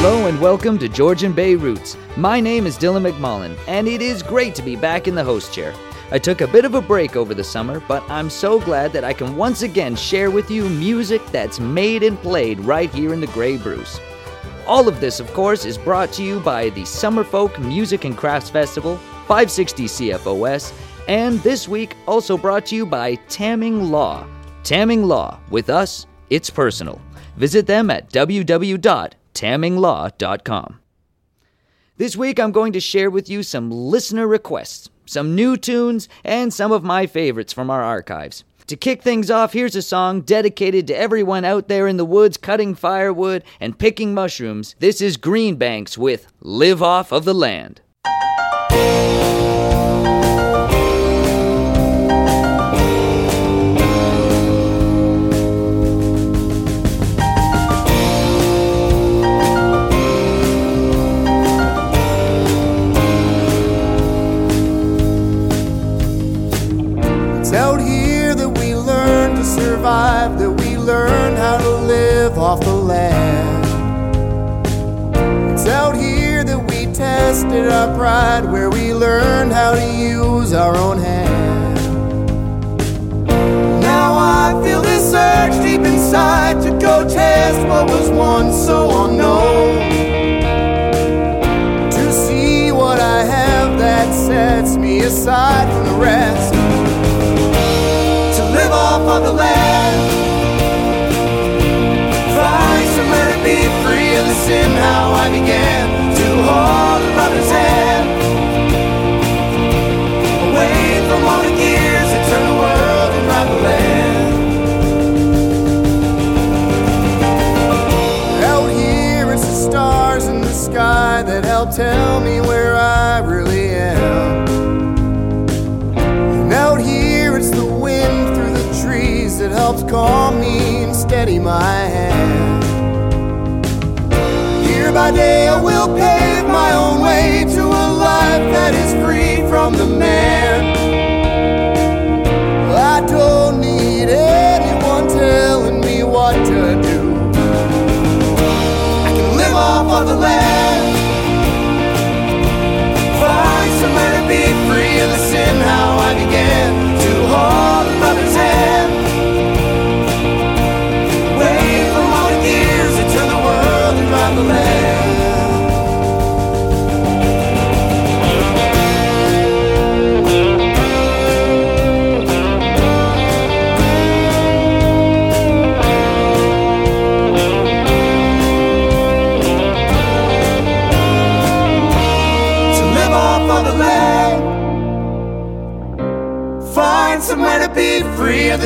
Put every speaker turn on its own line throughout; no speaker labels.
Hello and welcome to Georgian Bay Roots. My name is Dylan McMullen, and it is great to be back in the host chair. I took a bit of a break over the summer, but I'm so glad that I can once again share with you music that's made and played right here in the Grey Bruce. All of this, of course, is brought to you by the Summerfolk Music and Crafts Festival, 560 CFOS, and this week also brought to you by Tamming Law. Tamming Law, with us, it's personal. Visit them at www.tamminglaw.com. This week, I'm going to share with you some listener requests, some new tunes, and some of my favorites from our archives. To kick things off, here's a song dedicated to everyone out there in the woods cutting firewood and picking mushrooms. This is Greenbanks with Live Off of the Land.
It's out here that we learn to survive, that we learn how to live off the land. It's out here that we tested our pride, where we learned how to use our own hand. Now I feel this urge deep inside to go test what was once so unknown. To see what I have that sets me aside from the rest of the land. Find somewhere to be free sin, how I began to hold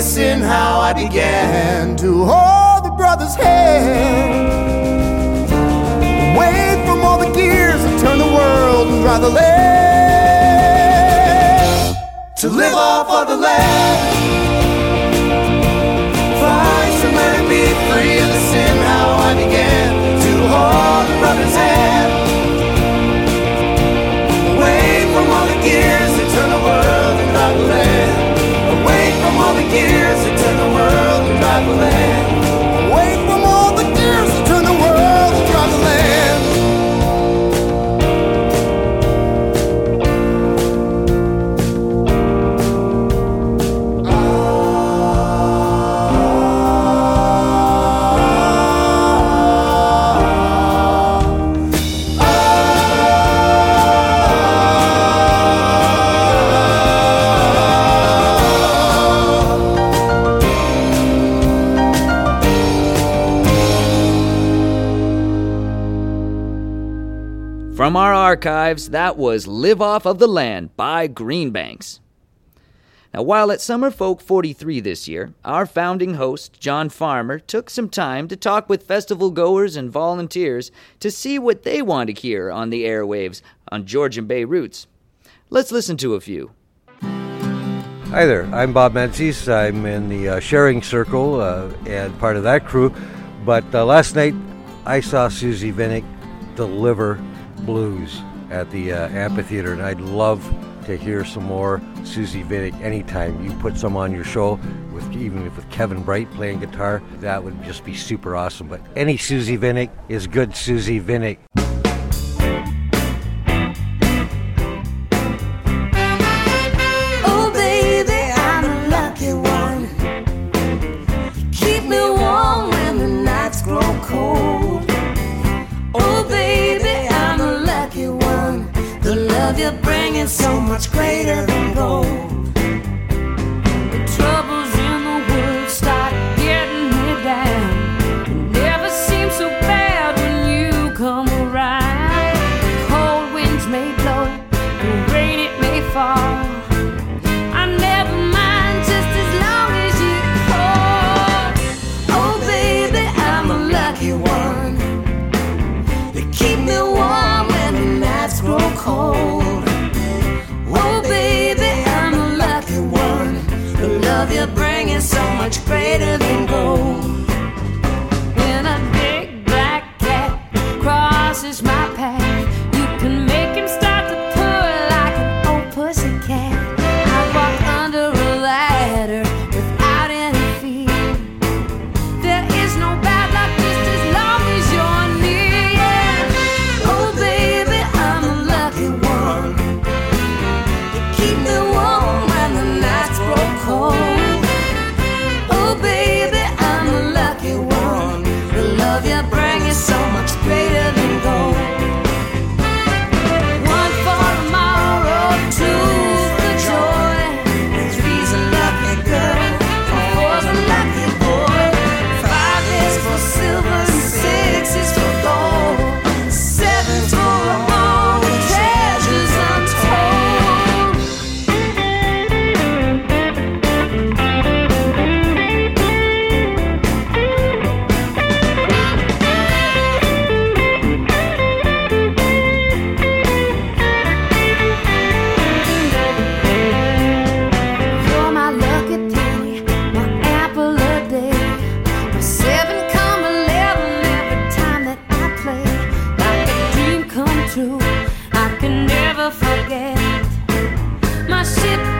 of how I began to hold the brother's hand. Away from all the gears that turn the world and drive the land. To live off of the land. World
archives, that was Live Off of the Land by Greenbanks. Now, while at Summerfolk 43 this year, our founding host, John Farmer, took some time to talk with festival goers and volunteers to see what they want to hear on the airwaves on Georgian Bay Roots. Let's listen to a few.
Hi there, I'm Bob Menzies. I'm in the uh, sharing circle uh, and part of that crew. But uh, last night I saw Suzie Vinnick deliver blues at the uh, amphitheater, and I'd love to hear some more Suzie Vinnick anytime you put some on your show. With even with Kevin Breit playing guitar, that would just be super awesome. But any Suzie Vinnick is good Suzie Vinnick.
so much greater much greater than gold. never forget my ship.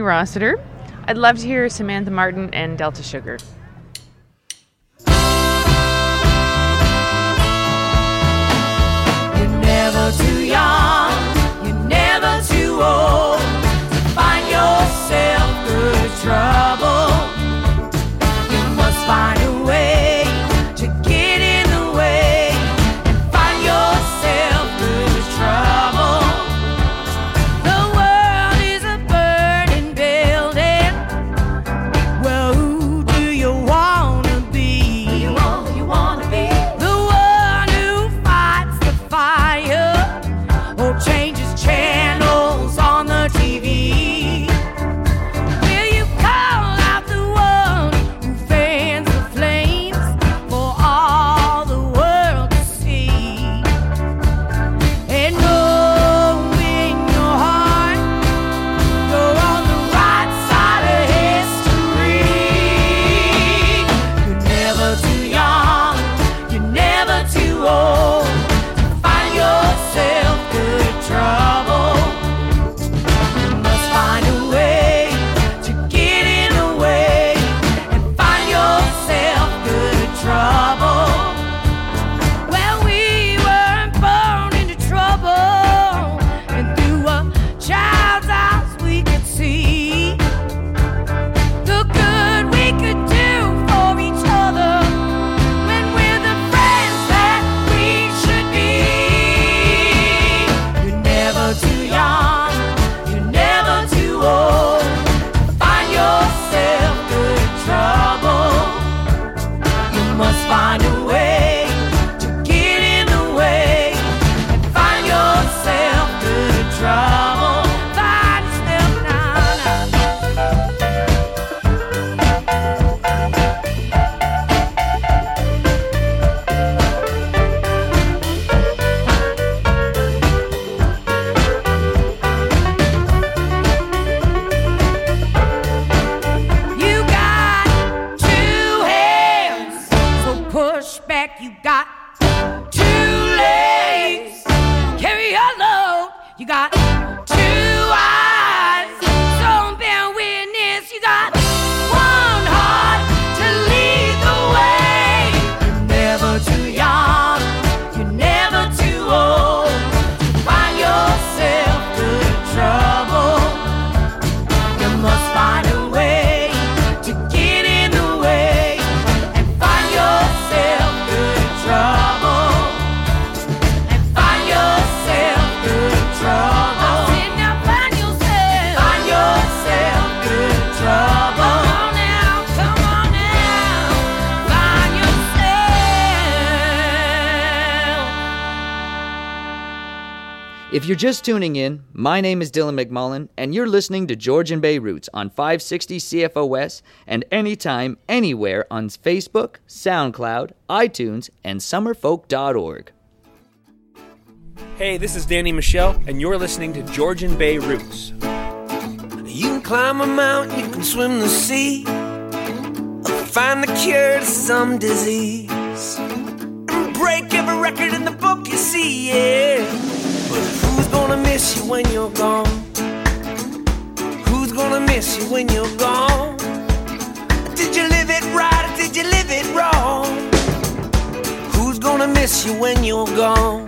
Rossiter. I'd love to hear Samantha Martin and Delta Sugar.
You're never too young, you're never too old to find yourself trouble.
You're just tuning in, my name is Dylan McMullen, and you're listening to Georgian Bay Roots on 560 CFOS and anytime, anywhere on Facebook, SoundCloud, iTunes, and summerfolk.org.
Hey, this is Danny Michel, and you're listening to Georgian Bay Roots.
You can climb a mountain, you can swim the sea, find the cure to some disease, break every record in the book you see, yeah. Gonna miss you when you're gone? Who's gonna miss you when you're gone? Did you live it right or did you live it wrong? Who's gonna miss you when you're gone?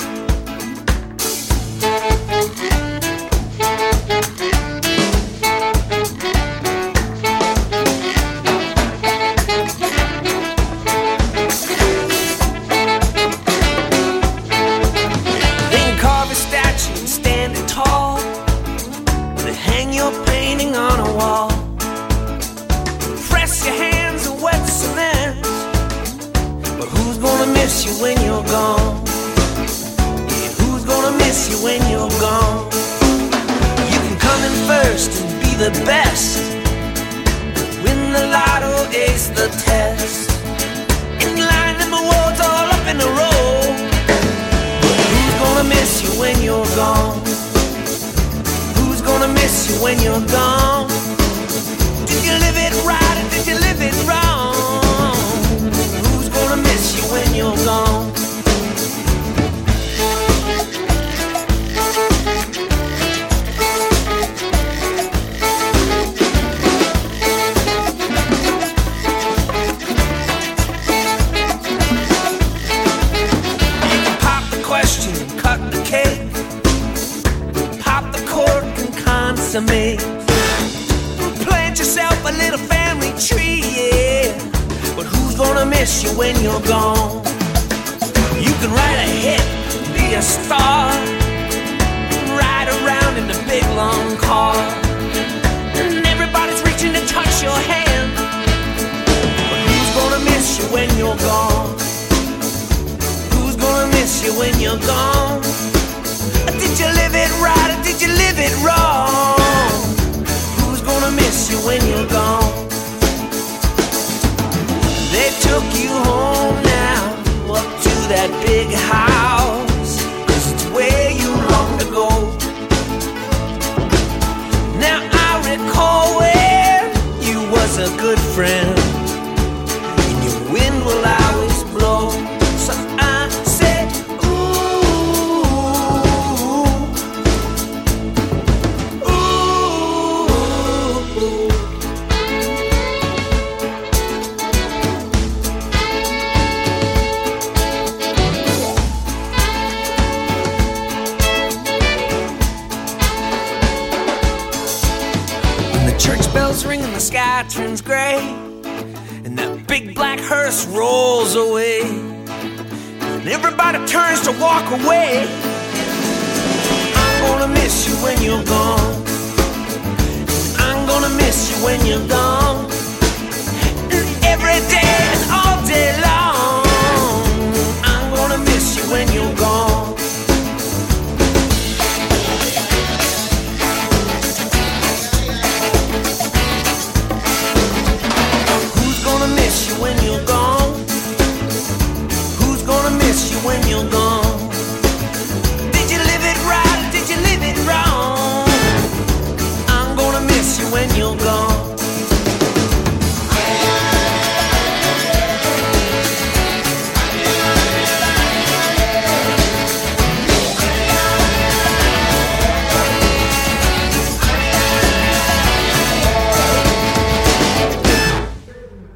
Miss you when you're gone? Yeah, who's gonna miss you when you're gone? You can come in first and be the best. Win the lotto, ace the test. In line them awards all up in a row. Who's gonna miss you when you're gone? Who's gonna miss you when you're gone? Did you live it right or did you live it wrong? Consummate. Plant yourself a little family tree, yeah. But who's gonna miss you when you're gone? You can write a hit, be a star, ride around in the big long car. And everybody's reaching to touch your hand. But who's gonna miss you when you're gone? Who's gonna miss you when you're gone? You live it right or did you live it wrong? Who's gonna miss you when you're gone? They took you home now, up to that big house, bells ring and the sky turns gray, and that big black hearse rolls away, and everybody turns to walk away. I'm gonna miss you when you're gone. I'm gonna miss you when you're gone. Every day and all day long. I'm gonna miss you when you're gone. When you're gone?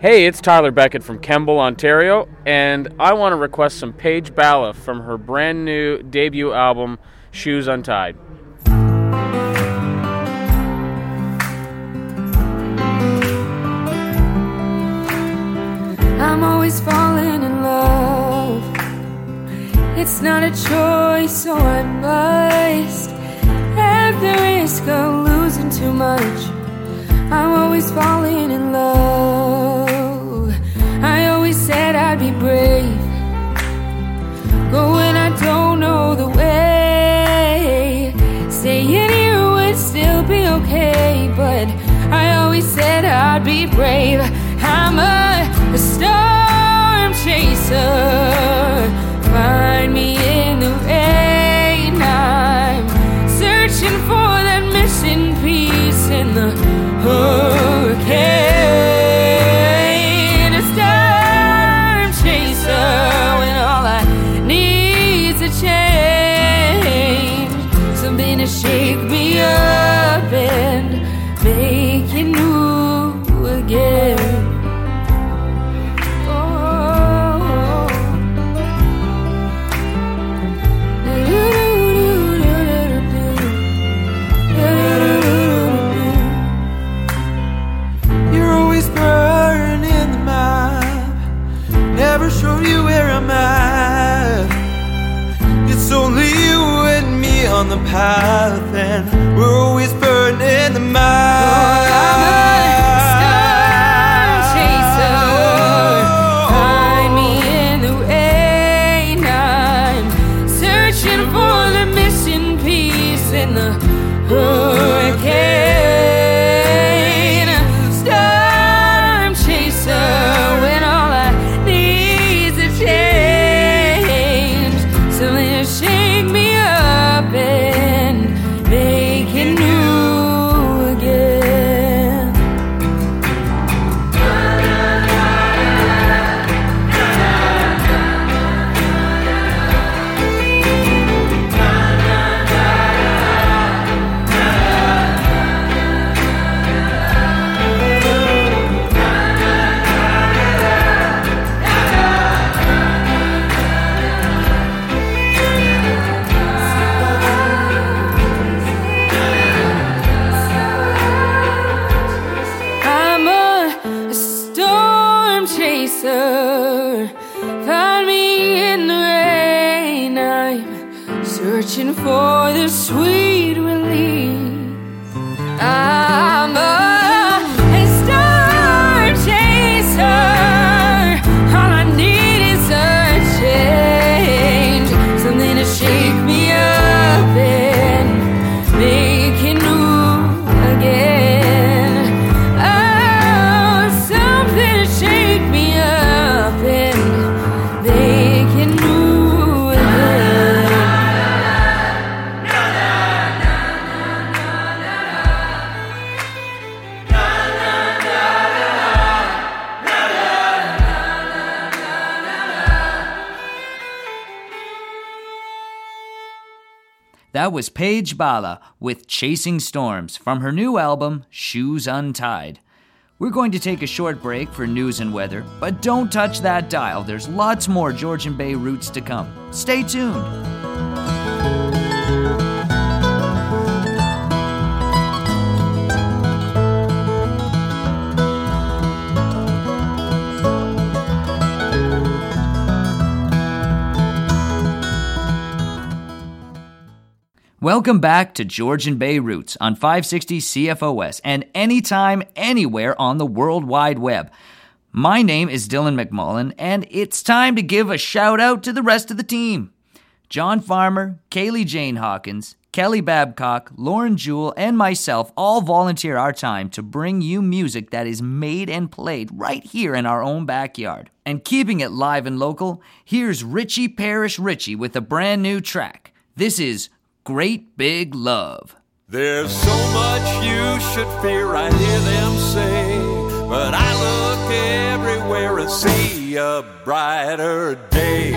Hey, it's Tyler Beckett from Kemble, Ontario, and I want to request some Paige Bala from her brand new debut album, Shoes Untied.
I'm always falling in love. It's not a choice, so I must have the risk of losing too much. I'm always falling in love. I always said I'd be brave. Go when I don't know the way. Saying you would still be okay, but I
always said I'd be brave. I'm
a storm chaser.
Was Paige Bala with Chasing Storms from her new album, Shoes Untied. We're going to take a short break for news and weather, but don't touch that dial. There's lots more Georgian Bay roots to come. Stay tuned. Welcome back to Georgian Bay Roots on 560 CFOS and anytime, anywhere on the World Wide Web. My name is Dylan McMullen, and it's time to give a shout out to the rest of the team. John Farmer, Kaylee Jane Hawkins, Kelly Babcock, Lauren Jewell, and myself all volunteer our time to bring you music that is made and played right here in our own backyard. And keeping it live and local, here's Richie Parish Richie with a brand new track. This is Great Big Love.
There's so much you should fear, I hear them say. But I look everywhere and see a brighter day.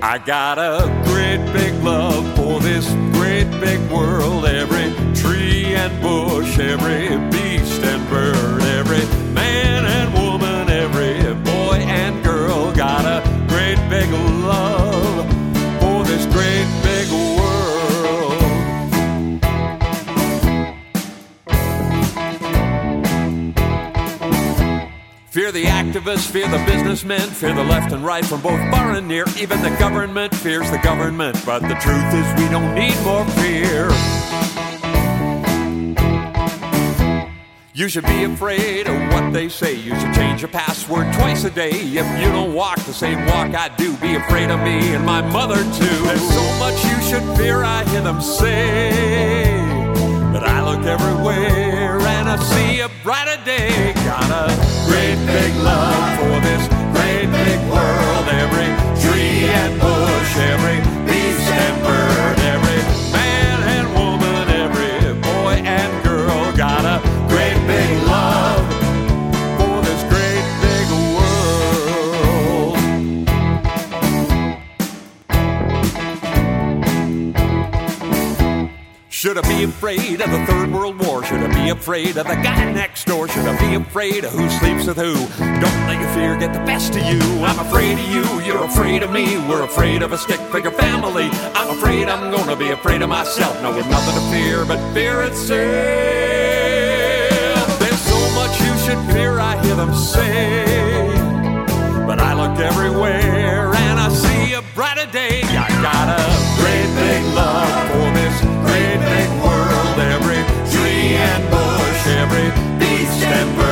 I got a great big love for this great big world. Every tree and bush, every beast and bird, every man and woman, big love for this great big world. Fear the activists, fear the businessmen, fear the left and right from both far and near. Even the government fears the government, but the truth is we don't need more fear. You should be afraid of what they say. You should change your password twice a day. If you don't walk the same walk I do, be afraid of me and my mother too. There's so much you should fear, I hear them say. But I look everywhere and I see a brighter day. Got a great big love for this great big world. Every tree and bush, every beast and bird, Should I be afraid of the Third World War? Should I be afraid of the guy next door? Should I be afraid of who sleeps with who? Don't let your fear get the best of you. I'm afraid of you, you're afraid of me. We're afraid of a stick figure family. I'm afraid I'm gonna be afraid of myself. No, with nothing to fear but fear itself. There's so much you should fear, I hear them say. But I look everywhere and I see a brighter day. I got great big world. Every tree and bush, every beast and bird,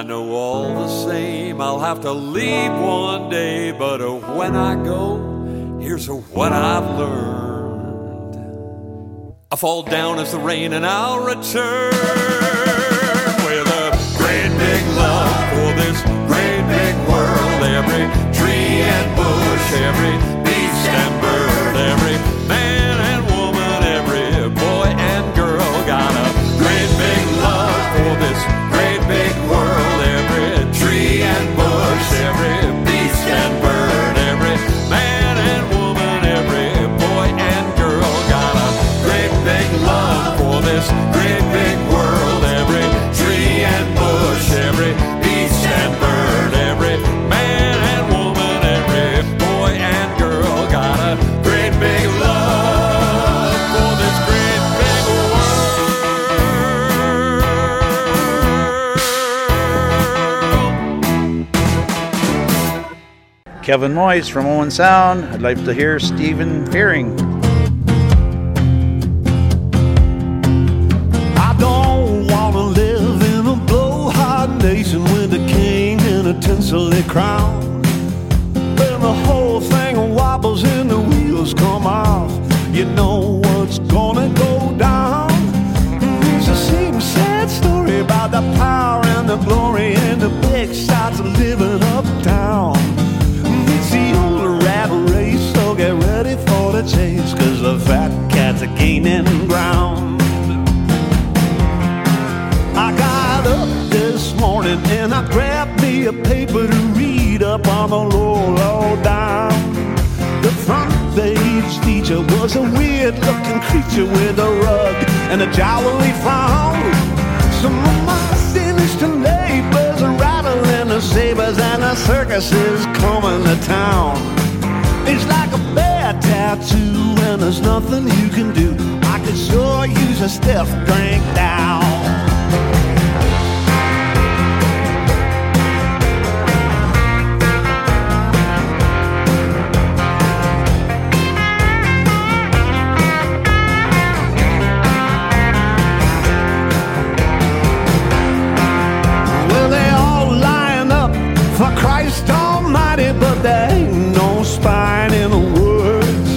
I know all the same I'll have to leave one day. But when I go, here's what I've learned. I fall down as the rain and I'll return with a great big love for this great big world. Every tree and bush, every
Kevin Moyes from Owen Sound. I'd like to hear Stephen Fearing.
I don't want to live in a blowhard nation with a king and a crown. Was a weird looking creature with a rug and a jowly frown. Some of my sinister neighbors are rattling the sabers and the circus is coming to town. It's like a bad tattoo and there's nothing you can do. I could sure use a stiff drink down. There ain't no spine in the words.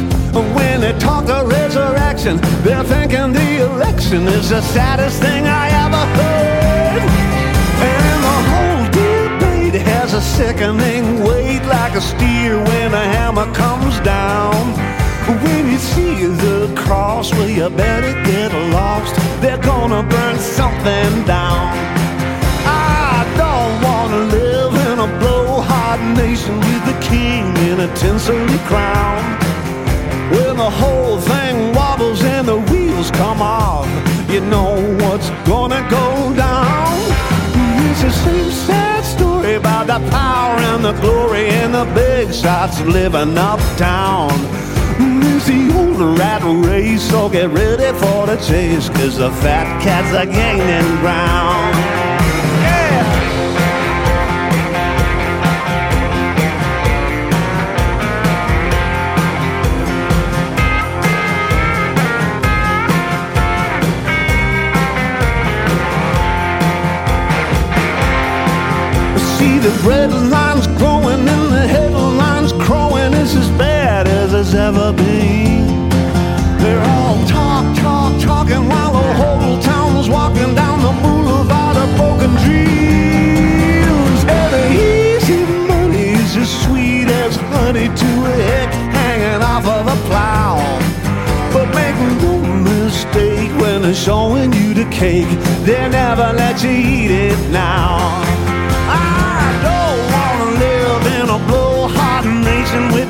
When they talk of resurrection, they're thinking the election is the saddest thing I ever heard. And the whole debate has a sickening weight like a steer when a hammer comes down. When you see the cross, well, you better get lost. They're gonna burn something down. I don't wanna live nation with the king in a tinselly crown. When the whole thing wobbles and the wheels come off, you know what's gonna go down. It's the same sad story about the power and the glory and the big shots living uptown. It's the old rat race, so get ready for the chase, cause the fat cats are gaining ground. The red lines growing and the headlines crowing. It's as bad as it's ever been. They're all talk, talk, talking while the whole town's walking down the boulevard of broken dreams. And the easy money's as sweet as honey to a hick hanging off of a plow. But make no mistake when they're showing you the cake, they never let you eat it now.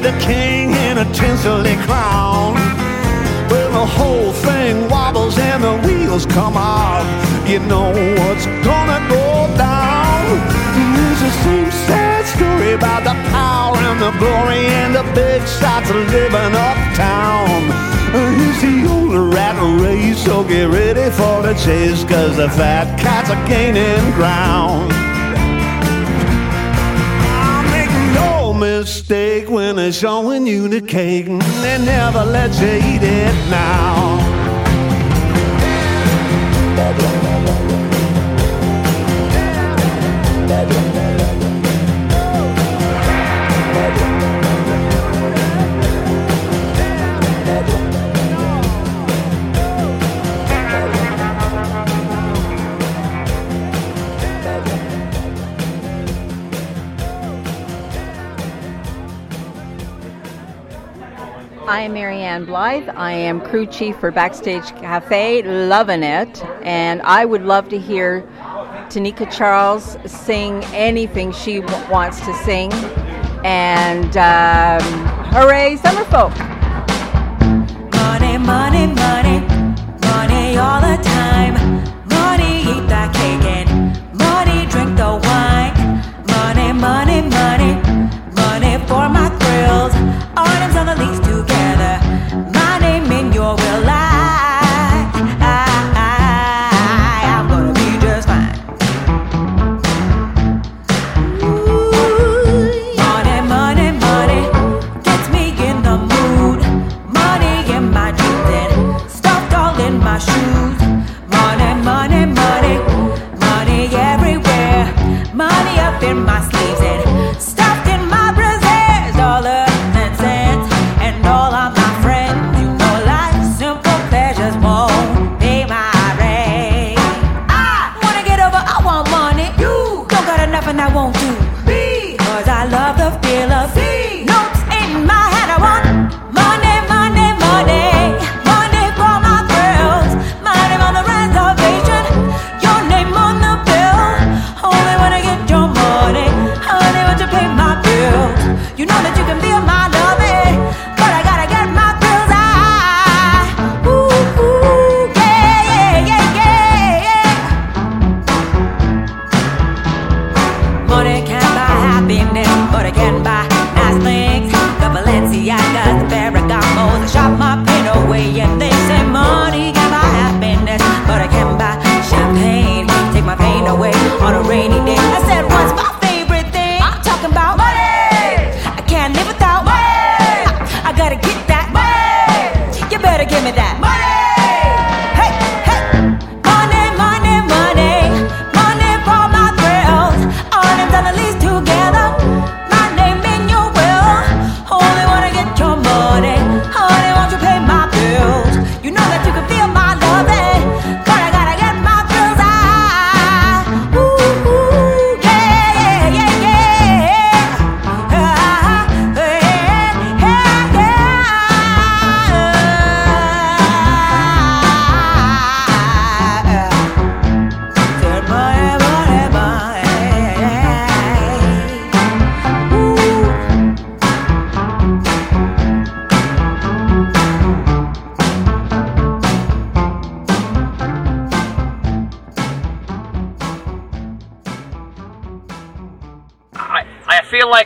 The king in a tinselly crown. When the whole thing wobbles and the wheels come off, you know what's gonna go down. It's the same sad story about the power and the glory and the big shots living uptown. Uh, it's the old rat race, so get ready for the chase, cause the fat cats are gaining ground. Mistake when they're showing you the cake, and they never let you eat it now.
I am Marianne Blythe. I am crew chief for Backstage Cafe, loving it. And I would love to hear Tanika Charles sing anything she w- wants to sing. And um, hooray, summerfolk!
Money, money, money, money all the time. Money, eat the cake and money, drink the wine. Money, money, money, money for my grills. Arms on the leaves together. Money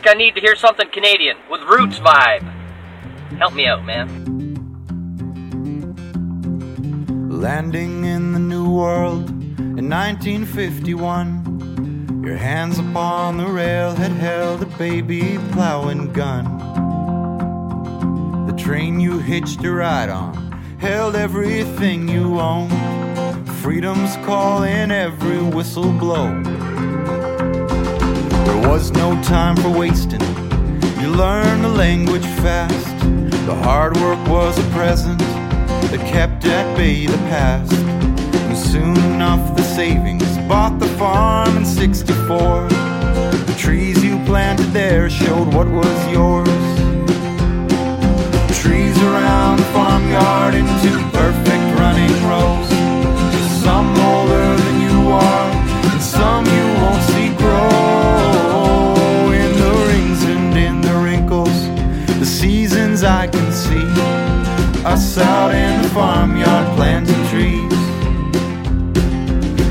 I
need to hear something Canadian with roots vibe. Help me out, man.
Landing in the New World in 1951. Your hands upon the rail had held a baby plowing gun. The train you hitched a ride on held everything you owned. Freedom's call in every whistle blow. Was no time for wasting. You learned the language fast. The hard work was a present that kept at bay the past. And soon enough, the savings bought the farm in 64. The trees you planted there showed what was yours. Trees around the farmyard into perfect running rows. Some older than you are, and some Us out in the farmyard planting trees.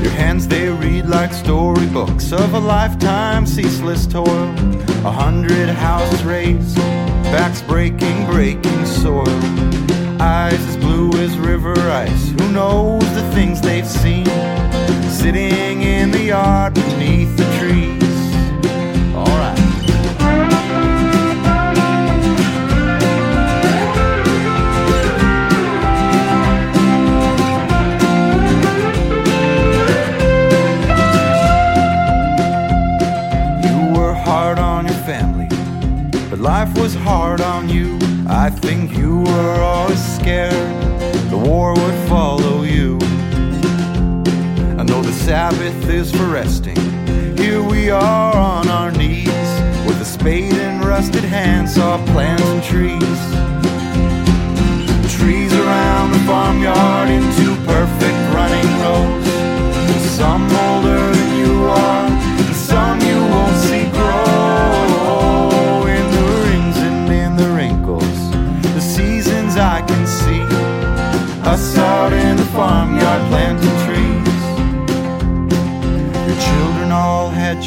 Your hands they read like storybooks of a lifetime ceaseless toil. A hundred houses raised, backs breaking, breaking soil. Eyes as blue as river ice. Who knows the things they've seen? Sitting in the yard beneath the trees. Think you were always scared the war would follow you. I know the Sabbath is for resting. Here we are on our knees with a spade and rusted hands, saw plants and trees. Trees around the farmyard into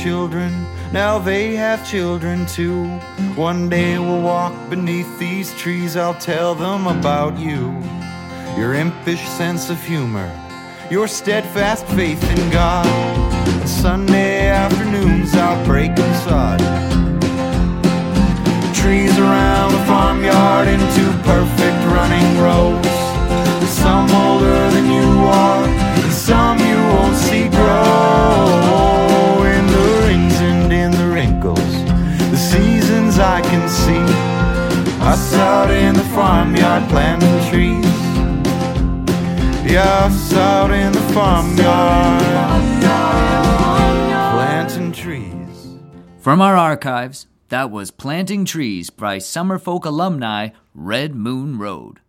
children, now they have children too. One day we'll walk beneath these trees, I'll tell them about you. Your impish sense of humor, your steadfast faith in God. And Sunday afternoons out breaking sod. The trees around the farmyard into perfect running rows. Some older than you are, and some you won't see grow. Out in the farmyard planting trees. Yeah, us out in the farmyard planting trees.
From our archives, that was Planting Trees by Summerfolk alumni Red Moon Road.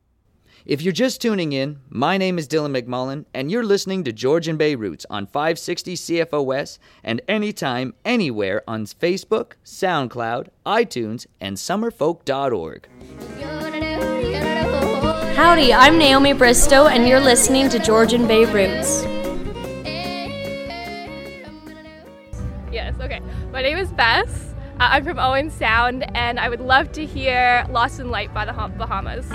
If you're just tuning in, my name is Dylan McMullen, and you're listening to Georgian Bay Roots on 560 CFOS and anytime, anywhere on Facebook, SoundCloud, iTunes, and summerfolk.org.
Howdy, I'm Naomi Bristow, and you're listening to Georgian Bay Roots.
Yes, okay. My name is Bess. Uh, I'm from Owen Sound, and I would love to hear Lost in Light by the Hum- Bahamas.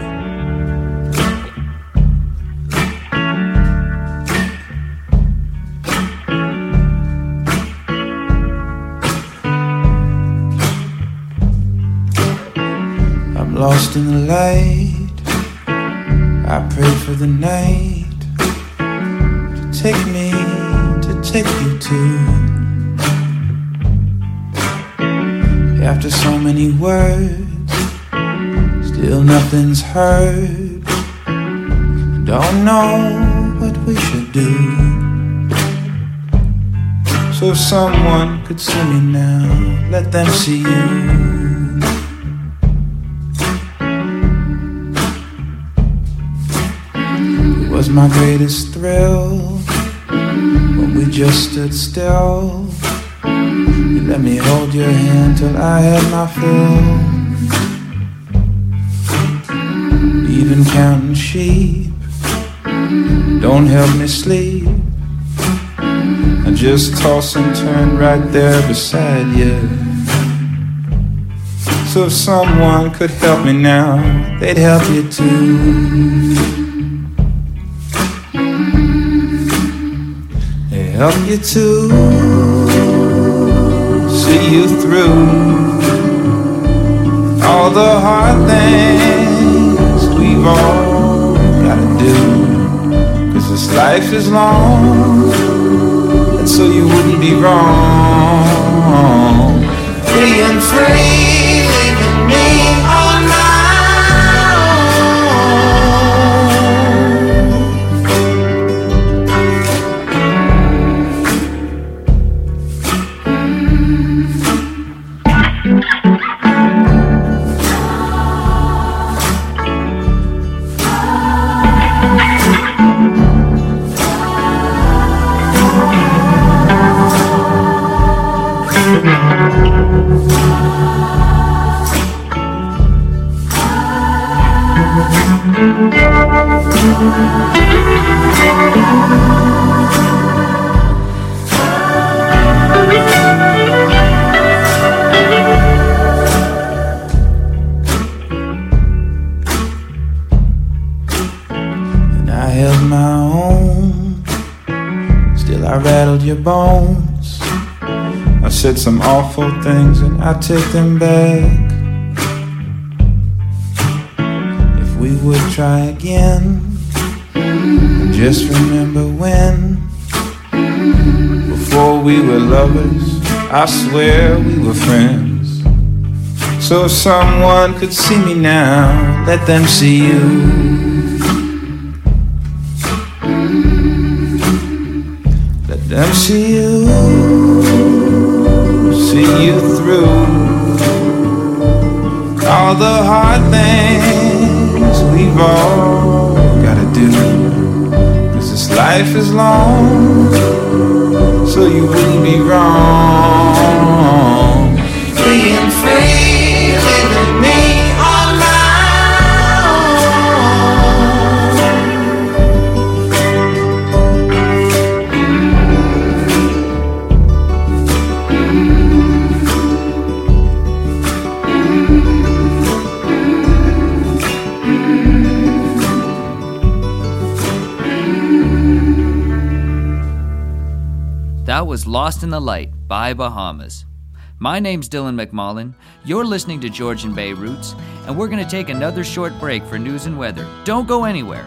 Lost in the light. I pray for the night to take me, to take you to. After so many words, still nothing's heard. Don't know what we should do. So someone could see me now, let them see you. Was my greatest thrill when we just stood still. You let me hold your hand till I had my fill. Even counting sheep don't help me sleep. I just toss and turn right there beside you. So if someone could help me now, they'd help you too. Help you to see you through all the hard things we've all gotta do. Cause this life is long, and so you wouldn't be wrong. Being free, leaving me some awful things, and I take them back. If we would try again, just remember when. Before we were lovers, I swear we were friends. So if someone could see me now, let them see you. Let them see you, see you through all the hard things we've all gotta do. Cause this life is long, so you wouldn't be wrong.
Lost in the Light by Bahamas. My name's Dylan McMullen. You're listening to Georgian Bay Roots, and we're going to take another short break for news and weather. Don't go anywhere.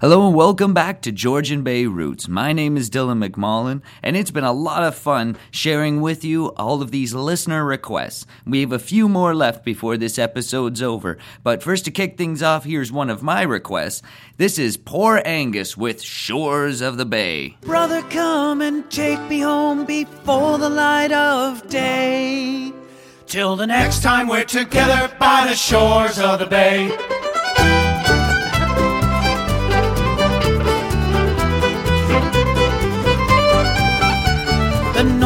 Hello and welcome back to Georgian Bay Roots. My name is Dylan McMullen, and it's been a lot of fun sharing with you all of these listener requests. We have a few more left before this episode's over, but first to kick things off, here's one of my requests. This is Poor Angus with Shores of the Bay.
Brother, come and take me home before the light of day. Till the next time we're together by the shores of the bay.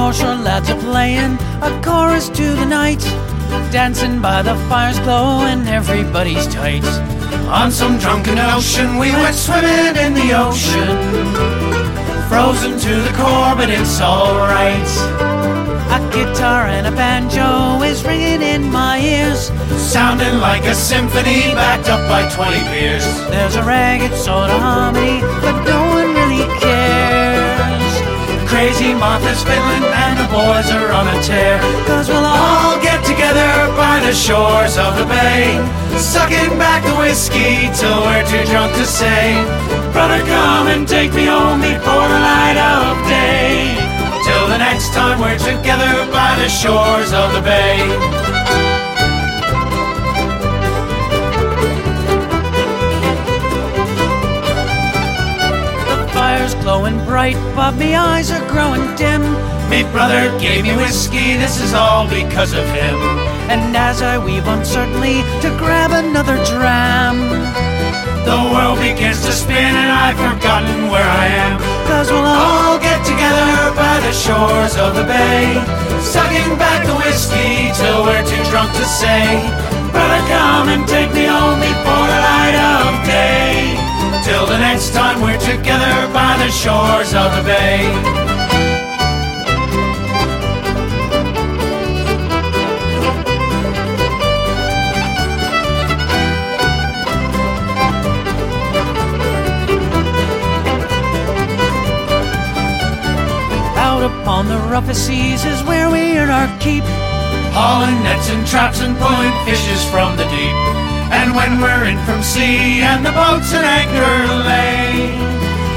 The North Shore lads are playing a chorus to the night, dancing by the fire's glow and everybody's tight. On some drunken ocean, we went swimming in the ocean, frozen to the core, but it's alright. A guitar and a banjo is ringing in my ears, sounding like a symphony backed up by 20 beers. There's a ragged sort of harmony, but don't. Crazy Martha's fiddling and the boys are on a tear. Cause we'll all get together by the shores of the bay. Sucking back the whiskey till we're too drunk to say, Brother, come and take me home before the light of day. Till the next time we're together by the shores of the bay. Glowing bright, but me eyes are growing dim. Me brother gave me whiskey, this is all because of him. And as I weave uncertainly to grab another dram, the world begins to spin and I've forgotten where I am. Cause we'll all get together together by the shores of the bay, sucking back the whiskey till we're too drunk to say, Brother, come and take me home before the light of day. Till the next time we're together by the shores of the bay. Out upon the roughest seas is where we earn our keep. Hauling nets and traps and pulling fishes from the deep. And when we're in from sea and the boats at anchor lay,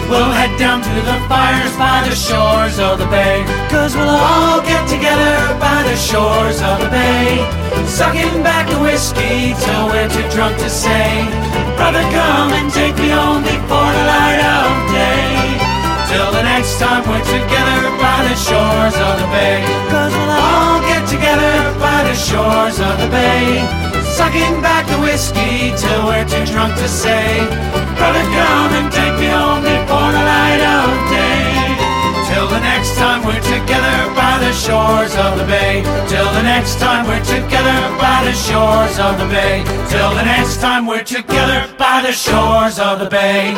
we'll head down to the fires by the shores of the bay. Cause we'll all get together by the shores of the bay, sucking back the whiskey till we're too drunk to say, Brother, come and take me home before the light of day. Till the next time we're together by the shores of the bay. Cause we'll all get together by the shores of the bay. Sucking back the whiskey till we're too drunk to say, Brother, come and take me home before the light of day. Till the next time we're together by the shores of the bay. Till the next time we're together by the shores of the bay. Till the next time we're together by the shores of the bay.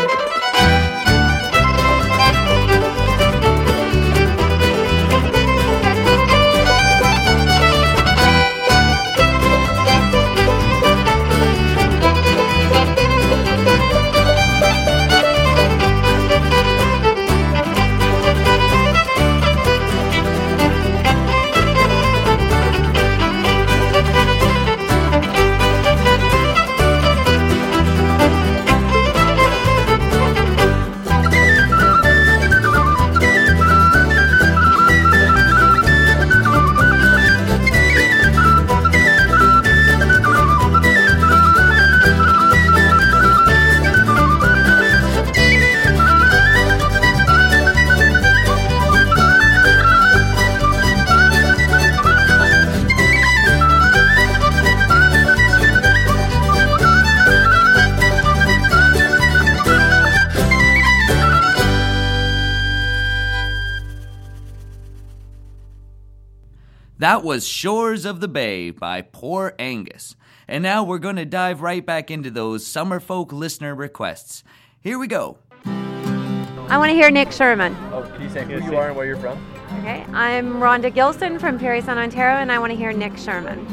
That was Shores of the Bay by Poor Angus. And now we're going to dive right back into those Summerfolk listener requests. Here we go.
I want to hear Nick Sherman.
Oh, can you say who you are and where you're from?
Okay, I'm Rhonda Gilson from Parry Sound, Ontario, and I want to hear Nick Sherman.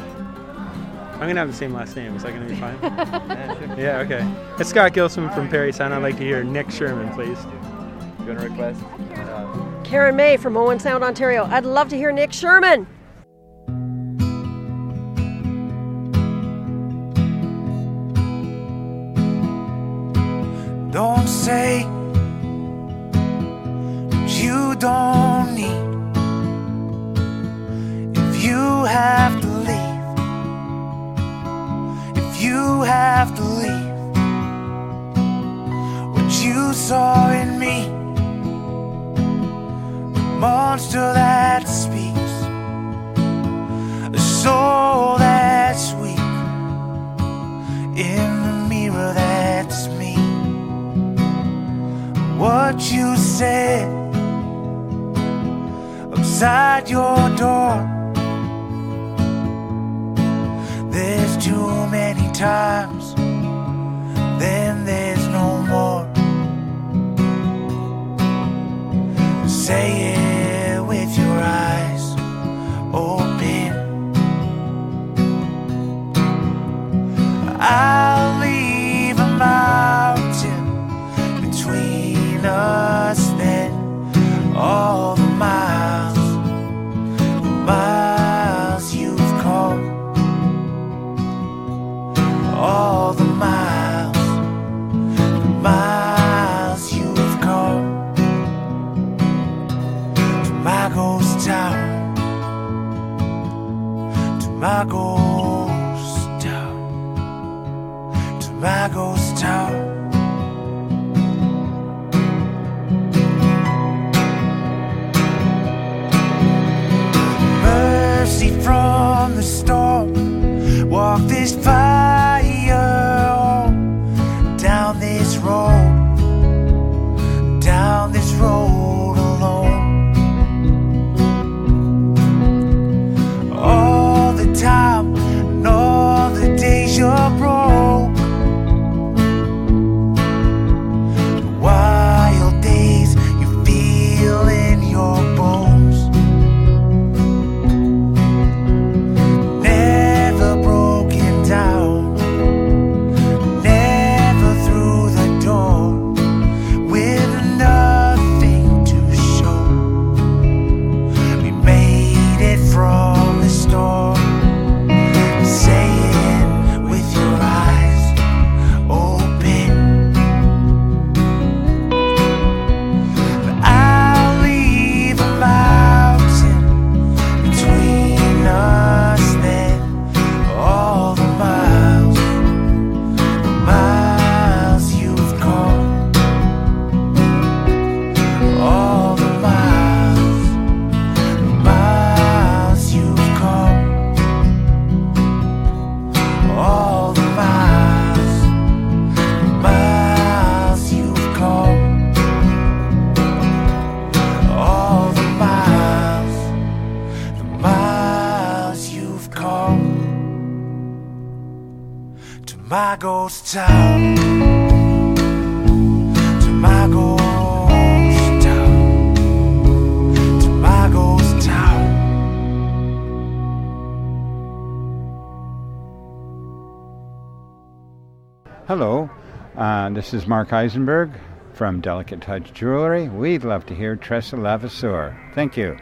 I'm gonna have the same last name. Is that gonna be fine? yeah. Okay. It's Scott Gilson from Parry Sound. I'd like to hear Nick Sherman, please.
You want to request? Uh,
Karen May from Owen Sound, Ontario. I'd love to hear Nick Sherman.
Say you don't need. If you have to leave, if you have to leave, what you saw in me, the monster that speaks, a soul that's weak, in the mirror that's what you said outside your door. There's too many times, then there's no more. Say it with your eyes open. I'll my. my ghost town. To my ghost town. To my ghost town.
Hello, uh, this is Mark Eisenberg from Delicate Touch Jewelry. We'd love to hear Treasa Levasseur. Thank you.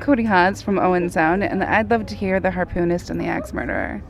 I'm
Cody Hodge from Owen Sound, and I'd love to hear The Harpoonist and the Axe Murderer.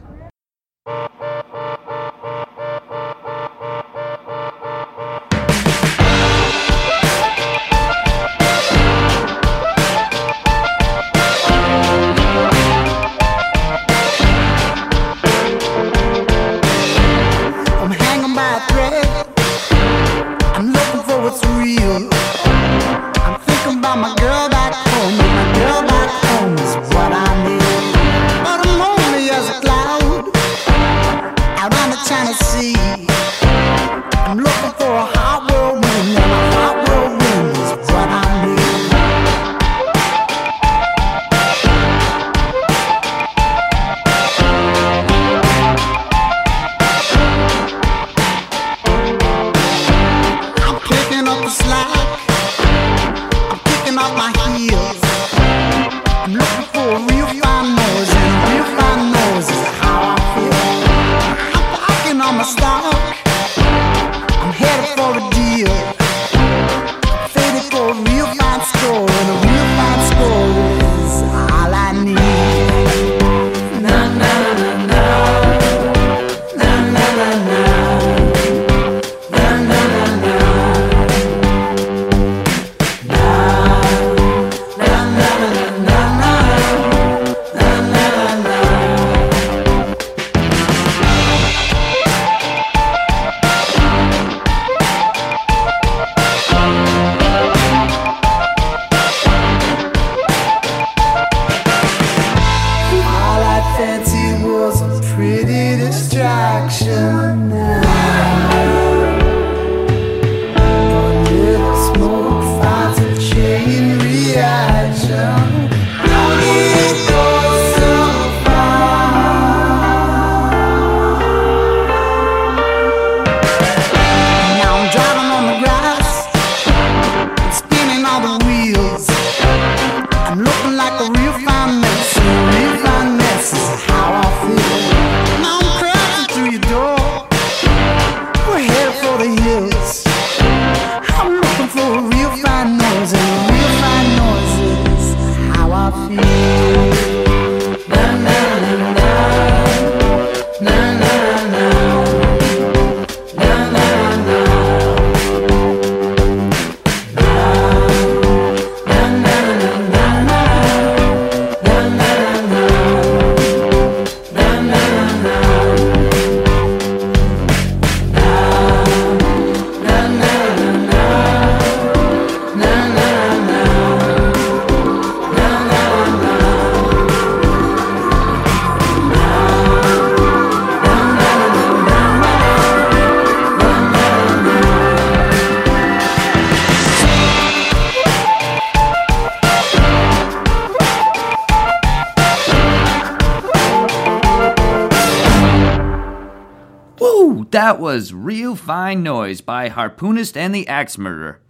Fine Noise
by Harpoonist and the Axe Murderer.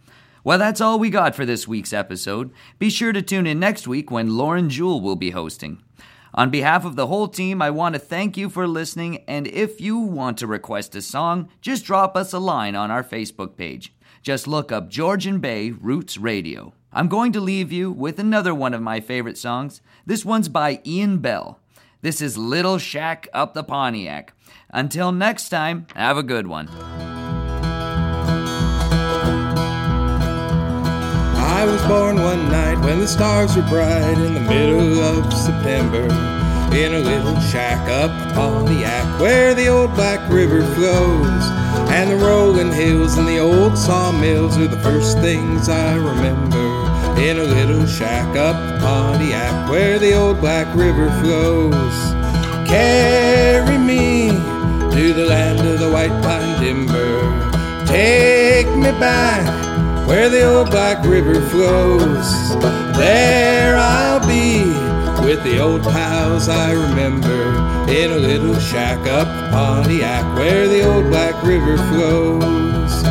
Well, that's all we got for this week's episode. Be sure to tune in next week when Lauren Jewell will be hosting. On behalf of the whole team, I want to thank you for listening, and if you want to request a song, just drop us a line on our Facebook page. Just look up Georgian Bay Roots Radio. I'm going to leave you with another one of my favorite songs. This one's by Ian Bell. This is Little Shack Up the Pontiac. Until next time, have a good one.
I was born one night when the stars were bright in the middle of September. In a little shack up on the Pontiac where the old Black River flows. And the rolling hills and the old sawmills are the first things I remember. In a little shack up on the Pontiac where the old Black River flows. Carry me to the land of the white pine timber. Take me back where the old Black River flows. There I'll be with the old pals I remember in a little shack up Pontiac where the old Black River flows.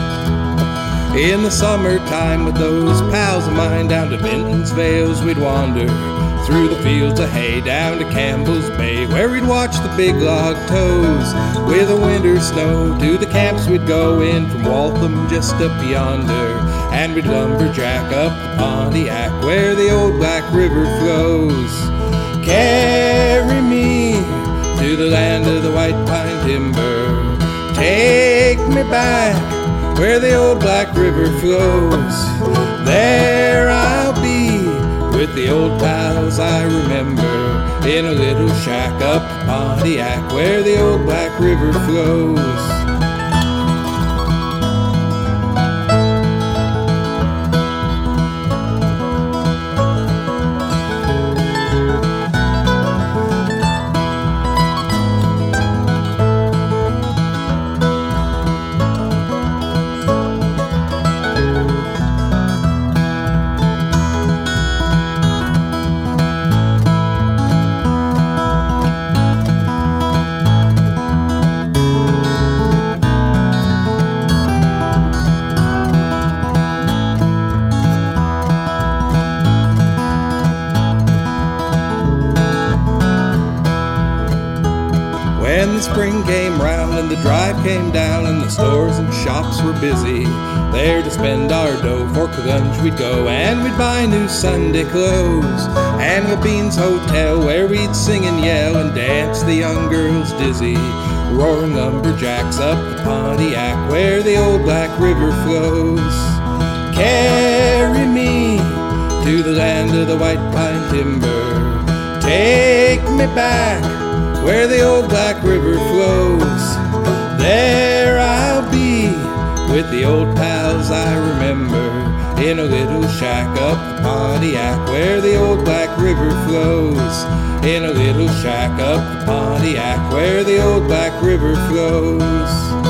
In the summertime with those pals of mine down to Benton's Vales we'd wander through the fields of hay down to Campbell's Bay where we'd watch the big log tows with the winter snow to the camps we'd go in from Waltham just up yonder. And we'd lumberjack up the Pontiac where the old Black River flows. Carry me to the land of the white pine timber. Take me back where the old Black River flows. There be with the old pals I remember in a little shack up Pontiac where the old Black River flows. Sunday clothes. And the Beans Hotel where we'd sing and yell and dance the young girls dizzy. Roaring lumberjacks up the Pontiac where the old Black River flows. Carry me to the land of the white pine timber. Take me back where the old Black River flows. There I'll be with the old pals I remember in a little shack up the Pontiac where the old Black River flows. In a little shack up the Pontiac where the old Black River flows.